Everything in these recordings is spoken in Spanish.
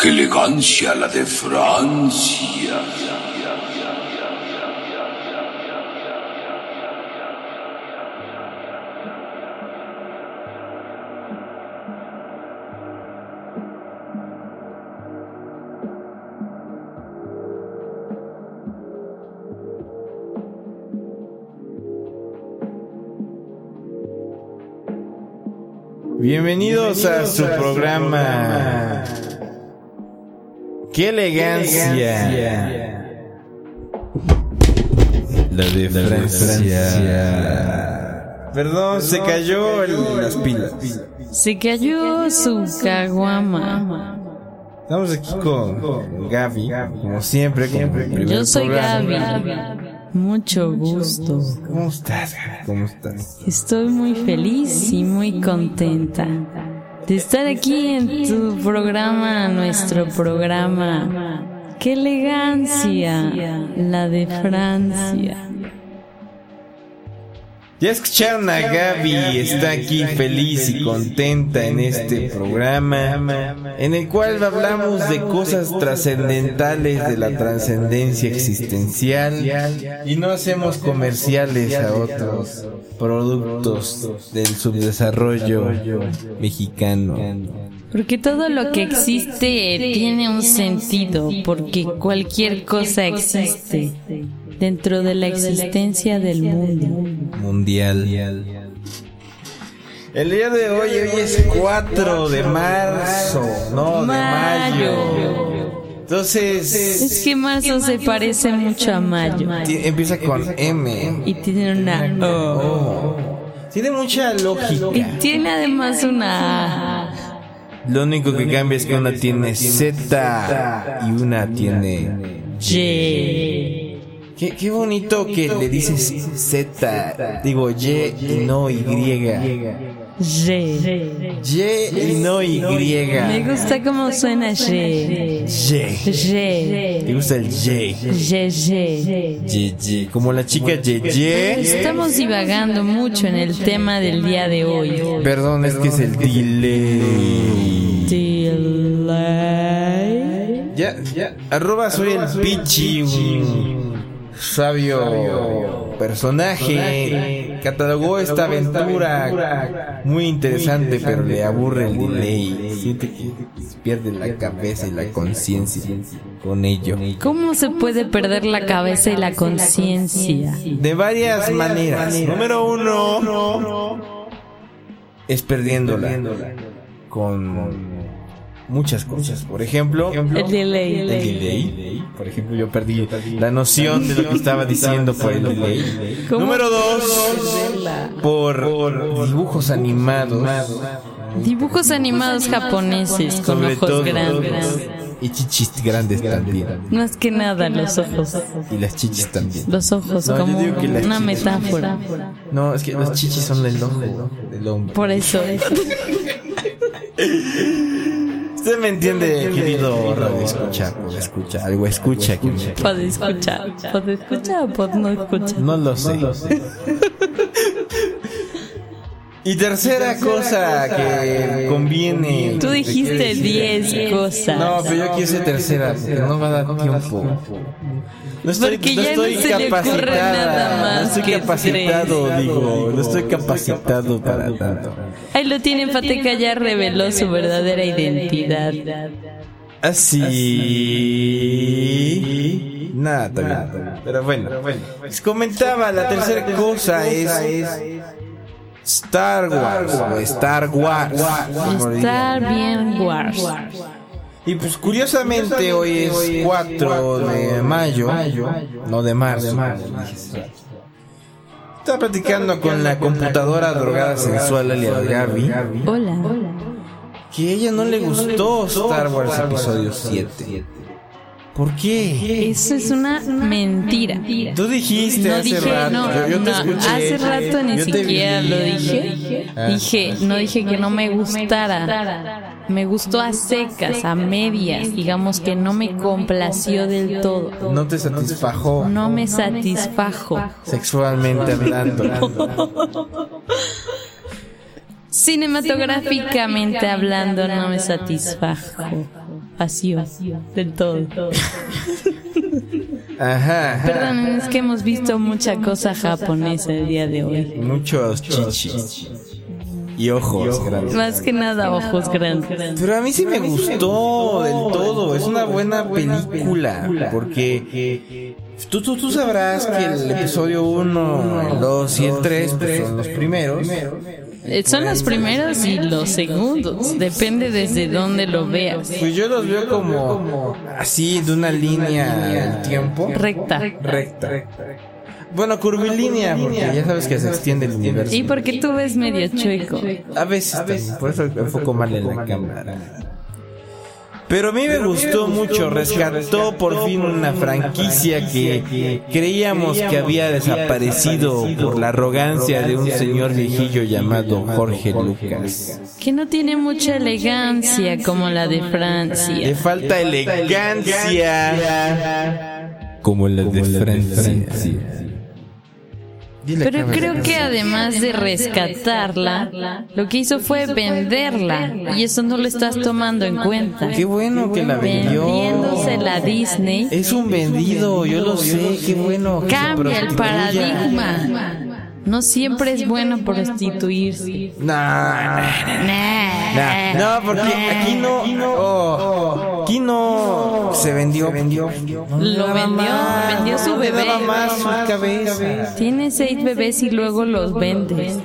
¡Qué elegancia la de Francia! Bienvenidos a su programa. ¡Qué elegancia! La de Francia. Perdón, se cayó el- las pilas. Se cayó su caguama. Estamos aquí con Gaby, como siempre. primer Yo soy. Gaby. Mucho gusto. ¿Cómo estás? Gaby? ¿Cómo estás? Estoy muy feliz y muy contenta de estar aquí en tu programa, nuestro programa. ¡Qué elegancia! La de Francia. Ya escucharon a Gaby, está aquí feliz y contenta en este programa, en el cual hablamos de cosas trascendentales de la trascendencia existencial y no hacemos comerciales a otros productos del subdesarrollo mexicano. Porque todo lo que existe tiene un sentido, porque cualquier cosa existe dentro de la existencia del mundo. mundial. El día de hoy, hoy es 4 de marzo, no, de mayo. Entonces, Es que marzo se parece mucho a mayo empieza con M. y tiene una O. Tiene mucha Y lógica. tiene además una A. Lo único que cambia es que una tiene Z y una tiene Y. Qué, qué bonito que le dices Z, digo Y y no Y. Y. Y y no Y. Me gusta cómo suena Y. Y. ¿Te Y. gusta el Y? Y. Y, y. Como la chica Y, Y. Estamos divagando mucho en el tema del día de hoy. Perdón, es que es el delay. Delay. Ya, ya. Arroba soy el Pichi, sabio personaje. Catalogó esta aventura muy interesante, pero le aburre el delay. Siente que pierde la cabeza y la conciencia con ello. ¿Cómo se puede perder la cabeza y la conciencia? De varias maneras. Número uno es perdiéndola con muchas cosas. Por ejemplo, El delay. el delay. Por ejemplo, yo perdí la noción de lo que estaba diciendo por el delay. ¿Cómo Número dos, por dibujos animados. Dibujos animados japoneses con Sobre ojos todo. grandes. Y chichis grandes también. Más que nada los ojos. Y las chichis también. Los ojos No, como digo que las una chichis. metáfora. No, es que las chichis son el ojo del hombre. Por eso. Usted me entiende, querido radio escucha, escucha, algo escucha Puede escuchar. Puede escuchar o puede no escuchar. No lo sé. Y tercera cosa que conviene. Tú dijiste 10 cosas. No, pero yo quise tercera, porque no va a dar tiempo. No estoy, Porque no ya no estoy se le ocurre capacitada, nada más no estoy que capacitado, tres. digo, no estoy capacitado para tanto. Ahí lo tienen, Fateca ya reveló su verdadera identidad. Así. Nada, también. Pero bueno. Les comentaba, la tercera cosa es. Star Wars. o Star Wars. como le Estar digan. bien Wars. Y pues curiosamente hoy es 4 de mayo. No de marzo. Estaba platicando con la computadora drogada sensual alias Gaby. Hola. Que a ella no le gustó Star Wars Episodio 7. ¿Por qué? Eso es una mentira. Tú dijiste No hace dije, rato. no, yo, yo te no, escuché. hace rato ni siquiera vi. lo dije. Ah. Dije, no dije que no me gustara. Me gustó a secas, a medias, digamos que no me complació del todo. No te satisfajo No me satisfajo. sexualmente hablando. Cinematográficamente hablando, no me satisfajo. vacío del todo. Ajá. ajá. Perdón, es que hemos visto mucha cosa japonesa el día de hoy. Muchos chichis. Y ojos grandes. Más que nada ojos grandes. Pero a mí sí me gustó del todo. Es una buena película. Porque tú, tú, tú sabrás que el episodio 1, el 2 y el 3 pues, son los primeros. Eh, Son los primeros y los segundos. Depende desde dónde lo veas. Pues yo los veo como así de una línea del tiempo. Recta. Recta. Bueno, curvilínea, porque ya sabes que se extiende el universo. Y porque tú ves medio chueco. A veces, también, por eso enfoco mal en la cámara. Pero a mí me gustó mucho, rescató por fin una franquicia que creíamos que había desaparecido por la arrogancia de un señor viejillo llamado Jorge Lucas. Que no tiene mucha elegancia como la de Le Francia. falta elegancia como la de Francia. Dile Pero creo que además de rescatarla, lo que hizo fue venderla. Y eso no lo estás tomando en cuenta. Qué bueno que la vendió. Vendiéndosela a Disney. Es un vendido, yo lo sé, qué bueno. Cambia el paradigma. No siempre es bueno prostituirse. No, no, Nah. no, porque aquí no, oh, aquí no se vendió, vendió, Lo vendió, vendió su bebé. Más su cabeza. Tiene seis bebés y luego los vendes.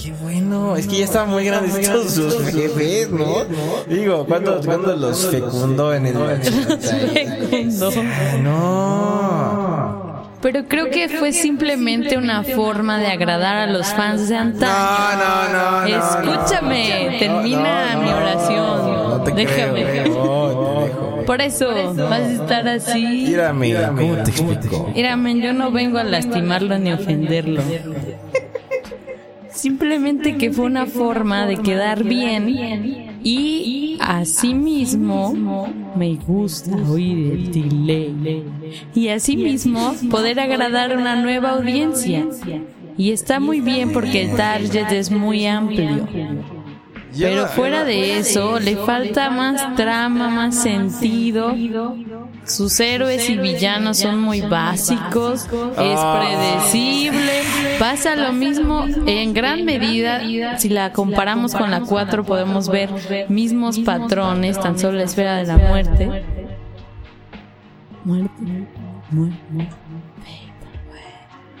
Qué bueno, es que ya estaban muy grandes estos sus bebés, ¿no? Digo, ¿cuándo, ¿cuándo los fecundó en el? Segundo. No. Pero creo que fue simplemente una forma de agradar a los fans de antaño. No, no, no, no, Escúchame, no. termina No, mi no, oración. No te Déjame. creo, no, te dejo. Por eso vas a estar así. Mírame, ¿cómo te explico? Mírame, yo no vengo a lastimarlo ni ofenderlo. Simplemente que fue una forma de quedar bien y asimismo me gusta oír el delay y asimismo poder agradar a una nueva audiencia. Y está muy bien porque el target es muy amplio. Pero fuera de eso, le falta más trama, más sentido. Sus héroes y villanos son muy básicos, es predecible. Pasa lo mismo en gran medida. Si la comparamos con la 4, podemos ver mismos patrones, tan solo la esfera de la muerte. Muerte, muerte.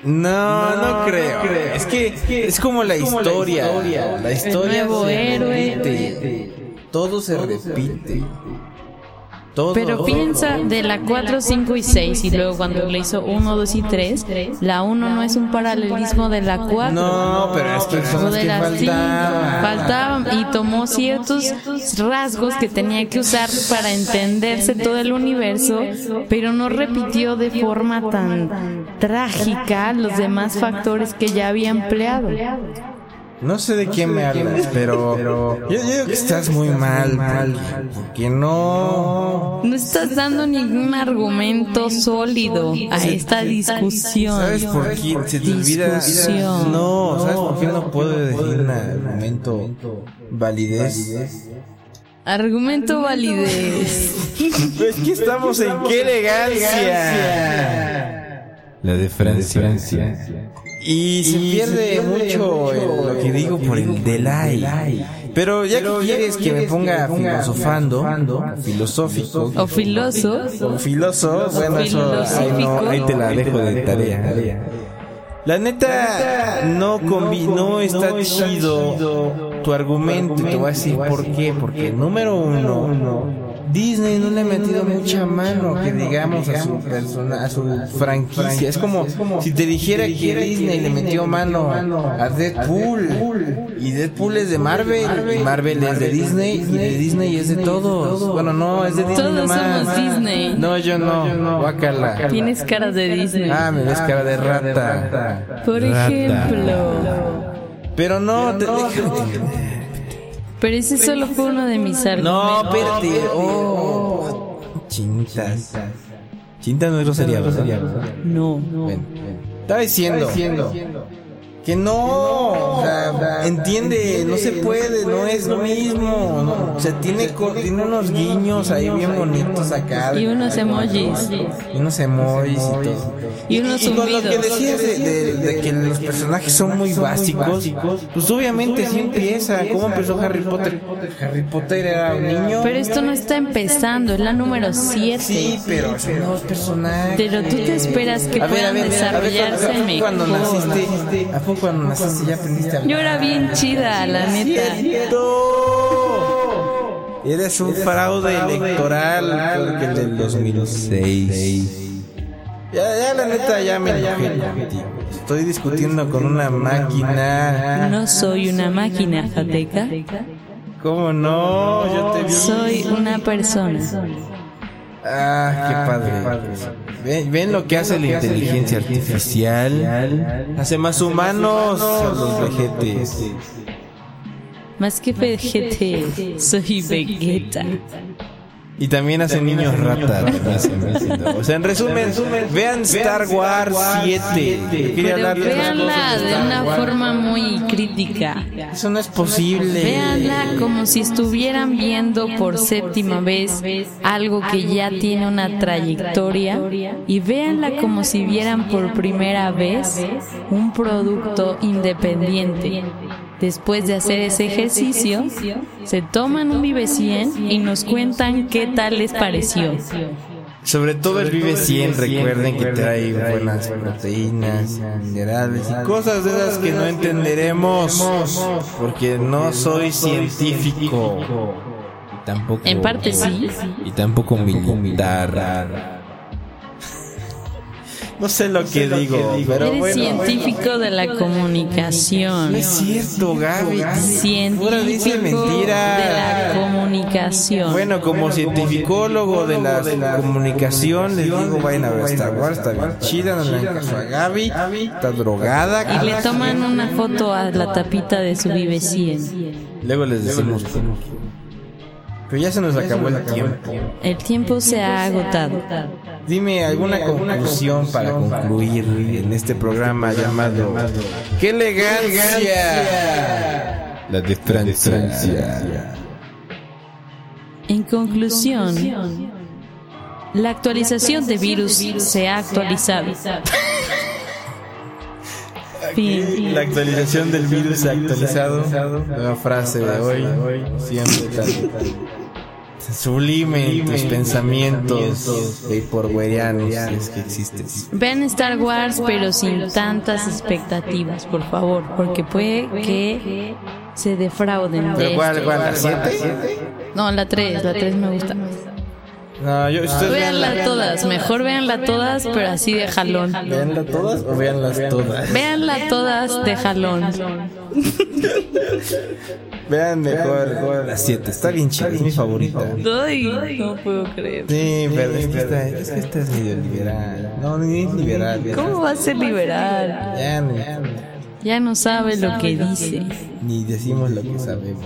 No, no creo. Es que es como la historia. La historia nuevo se héroe. repite. Todo se repite. Todo. Pero piensa de la 4, 5 y 6 y luego cuando le hizo 1, 2 y 3, la 1 no es un paralelismo de la 4. No, pero es que son de las cinco. faltaban. Faltaban y tomó ciertos rasgos que tenía que usar para entenderse todo el universo, pero no repitió de forma tan trágica los demás factores que ya había empleado. No sé de quién me hablas, pero yo, yo digo que estás muy mal, mal, porque no. No estás dando ningún argumento sólido a esta discusión. ¿Sabes por qué se te olvida? Discusión. No, ¿sabes por qué no puedo decir un argumento validez? Argumento validez. Es que estamos en qué elegancia. La de Francia. Y se pierde mucho el- lo que digo por el delay. Pero ya que quieres que me ponga filosofando, filosófico, O filoso. o filoso, bueno, eso ahí, no, ahí te la dejo de tarea. La neta no combi no está chido tu argumento. Te voy a decir por qué. Porque número uno, Disney no le ha metido mucha mano, que digamos, a su persona, a su franquicia. Es como si te dijera que Disney le metió mano a Deadpool. Y Deadpool es de Marvel, y Marvel es de Disney, y de Disney es de todos. Bueno, no, es de Disney Todos nomás. somos Disney. No, yo no. Guácala. Tienes caras de Disney. Ah, me ves cara de rata. Por Rata. ejemplo. Pero no, te, Pero ese solo fue uno de mis argumentos. No, espérate. Oh, chintas. Chintas no es grosería, ¿verdad? No. Ven, ven. Estaba diciendo Que no, o sea, entiende, no se puede, no es lo mismo. no, o sea, tiene, co- tiene unos guiños ahí bien bonitos acá. Y unos emojis. Y unos emojis y todo. Y unos con lo que decías de, de- de que los personajes son muy básicos, pues obviamente sí empieza. ¿Cómo empezó Harry Potter? Harry Potter era un niño. Pero esto no está empezando, es la número 7. Sí, pero son nuevos personajes. Pero tú te esperas que puedan desarrollarse ¿a poco cuando naciste, ¿a poco cuando naciste ya aprendiste a hablar? Yo era bien chida, la neta. ¡Cierto! Eres un fraude electoral porque el del 2006. Ya, ya la neta ya me enojé. Estoy discutiendo con una máquina. No soy una máquina, Jateca. ¿Cómo no? Yo te vi. Soy una persona. Ah, qué padre. ¿Ven, ven lo que hace la inteligencia artificial? Hace más humanos a los vejetes. Más que Vegete, soy Vegeta. Y también hace niños rata. O sea, en resumen, vean Star Wars 7. Quería Pero hablarles de una forma muy crítica. Eso no es posible. Véanla como si estuvieran viendo por séptima vez algo que ya tiene una trayectoria y véanla como si vieran por primera vez un producto independiente. Después de hacer ese ejercicio, se toman un Vive 100 y nos cuentan qué tal les pareció. Sobre todo el Vive 100, recuerden que trae buenas proteínas, minerales y cosas de esas que no entenderemos porque no soy científico. Y tampoco En parte sí. y tampoco militar. No sé lo que digo, pero Eres bueno. científico de la comunicación. No es cierto, Gaby. Pura dice Científico de mentira. la comunicación. Bueno, como cientificólogo de la comunicación, les digo, vayan a ver Star Wars, está bien chida, no le caso a Gaby, está drogada. Y le toman una foto a la tapita de su Vive 100. Luego les decimos. Pero ya se nos acabó el tiempo. El tiempo se ha agotado. Dime alguna conclusión para concluir en este programa llamado ¡Qué elegancia! La de Francia. En conclusión, la actualización de virus se ha actualizado. Fin. La actualización del virus se ha actualizado. Nueva frase de hoy. Siempre tan sublime en tus pensamientos vaporwarianos, si es que existes. Vean Star Wars, pero sin tantas expectativas, por favor, porque puede que se defrauden de ¿Pero cuál, esto. cuál, la 7? No, la 3, la 3 me gusta. No, yo, ustedes Véanla todas, mejor véanla todas, pero así de jalón. ¿Veanla todas o veanlas todas? Véanla todas de jalón. Vean mejor la 7, está bien chida, es mi favorita. Ay, no puedo creer. Sí, pero es que esta, es que esta es medio liberal. No, ni es liberal. ¿Cómo va a ser liberal? Ya no sabe lo que dice. ni decimos lo que sabemos.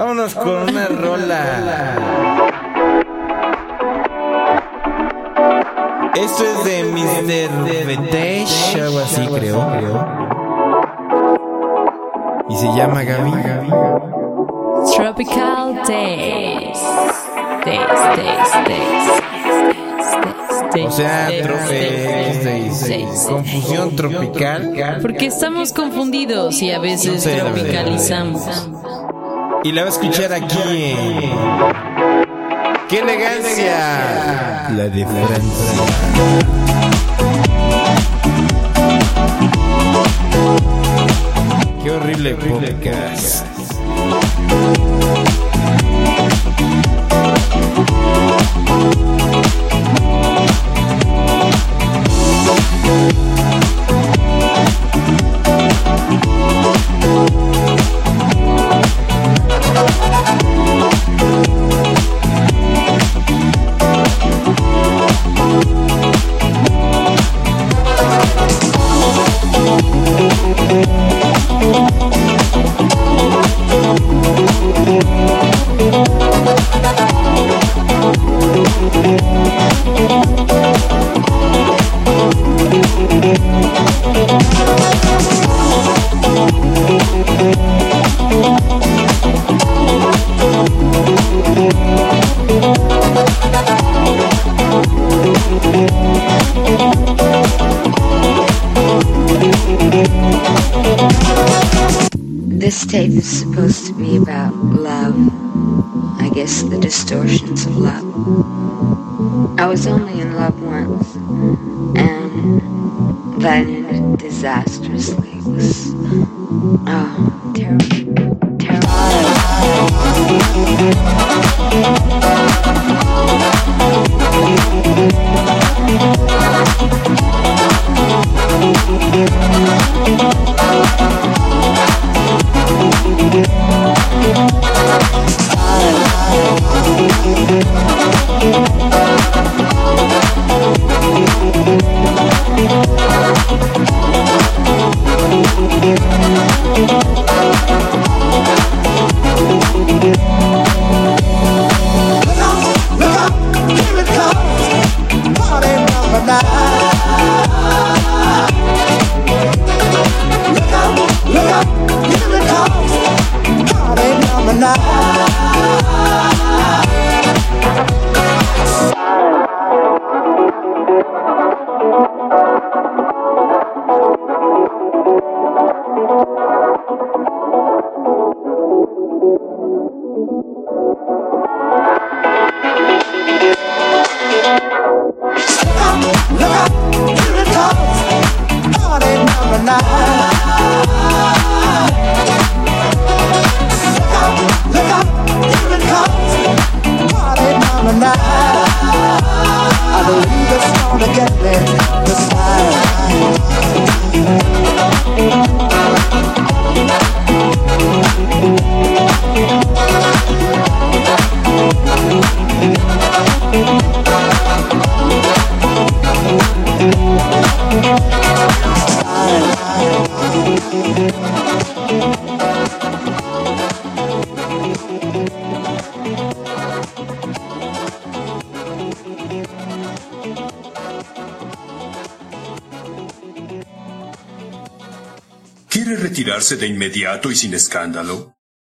Vámonos con una rola. Esto es de Mr. Vetesh, algo así creo. Y se llama Gaby. Tropical Days. Days, days, days. days, O sea, days, days. confusión tropical. Porque estamos confundidos y a veces tropicalizamos. Y la va a escuchar aquí. ¡Qué elegancia! La de Francia. Qué horrible podcast. Tape is supposed to be about love. I guess the distortions of love. I was only in love once, and that ended disastrously. It was, oh, terrible. ¿Quiere de inmediato y sin escándalo?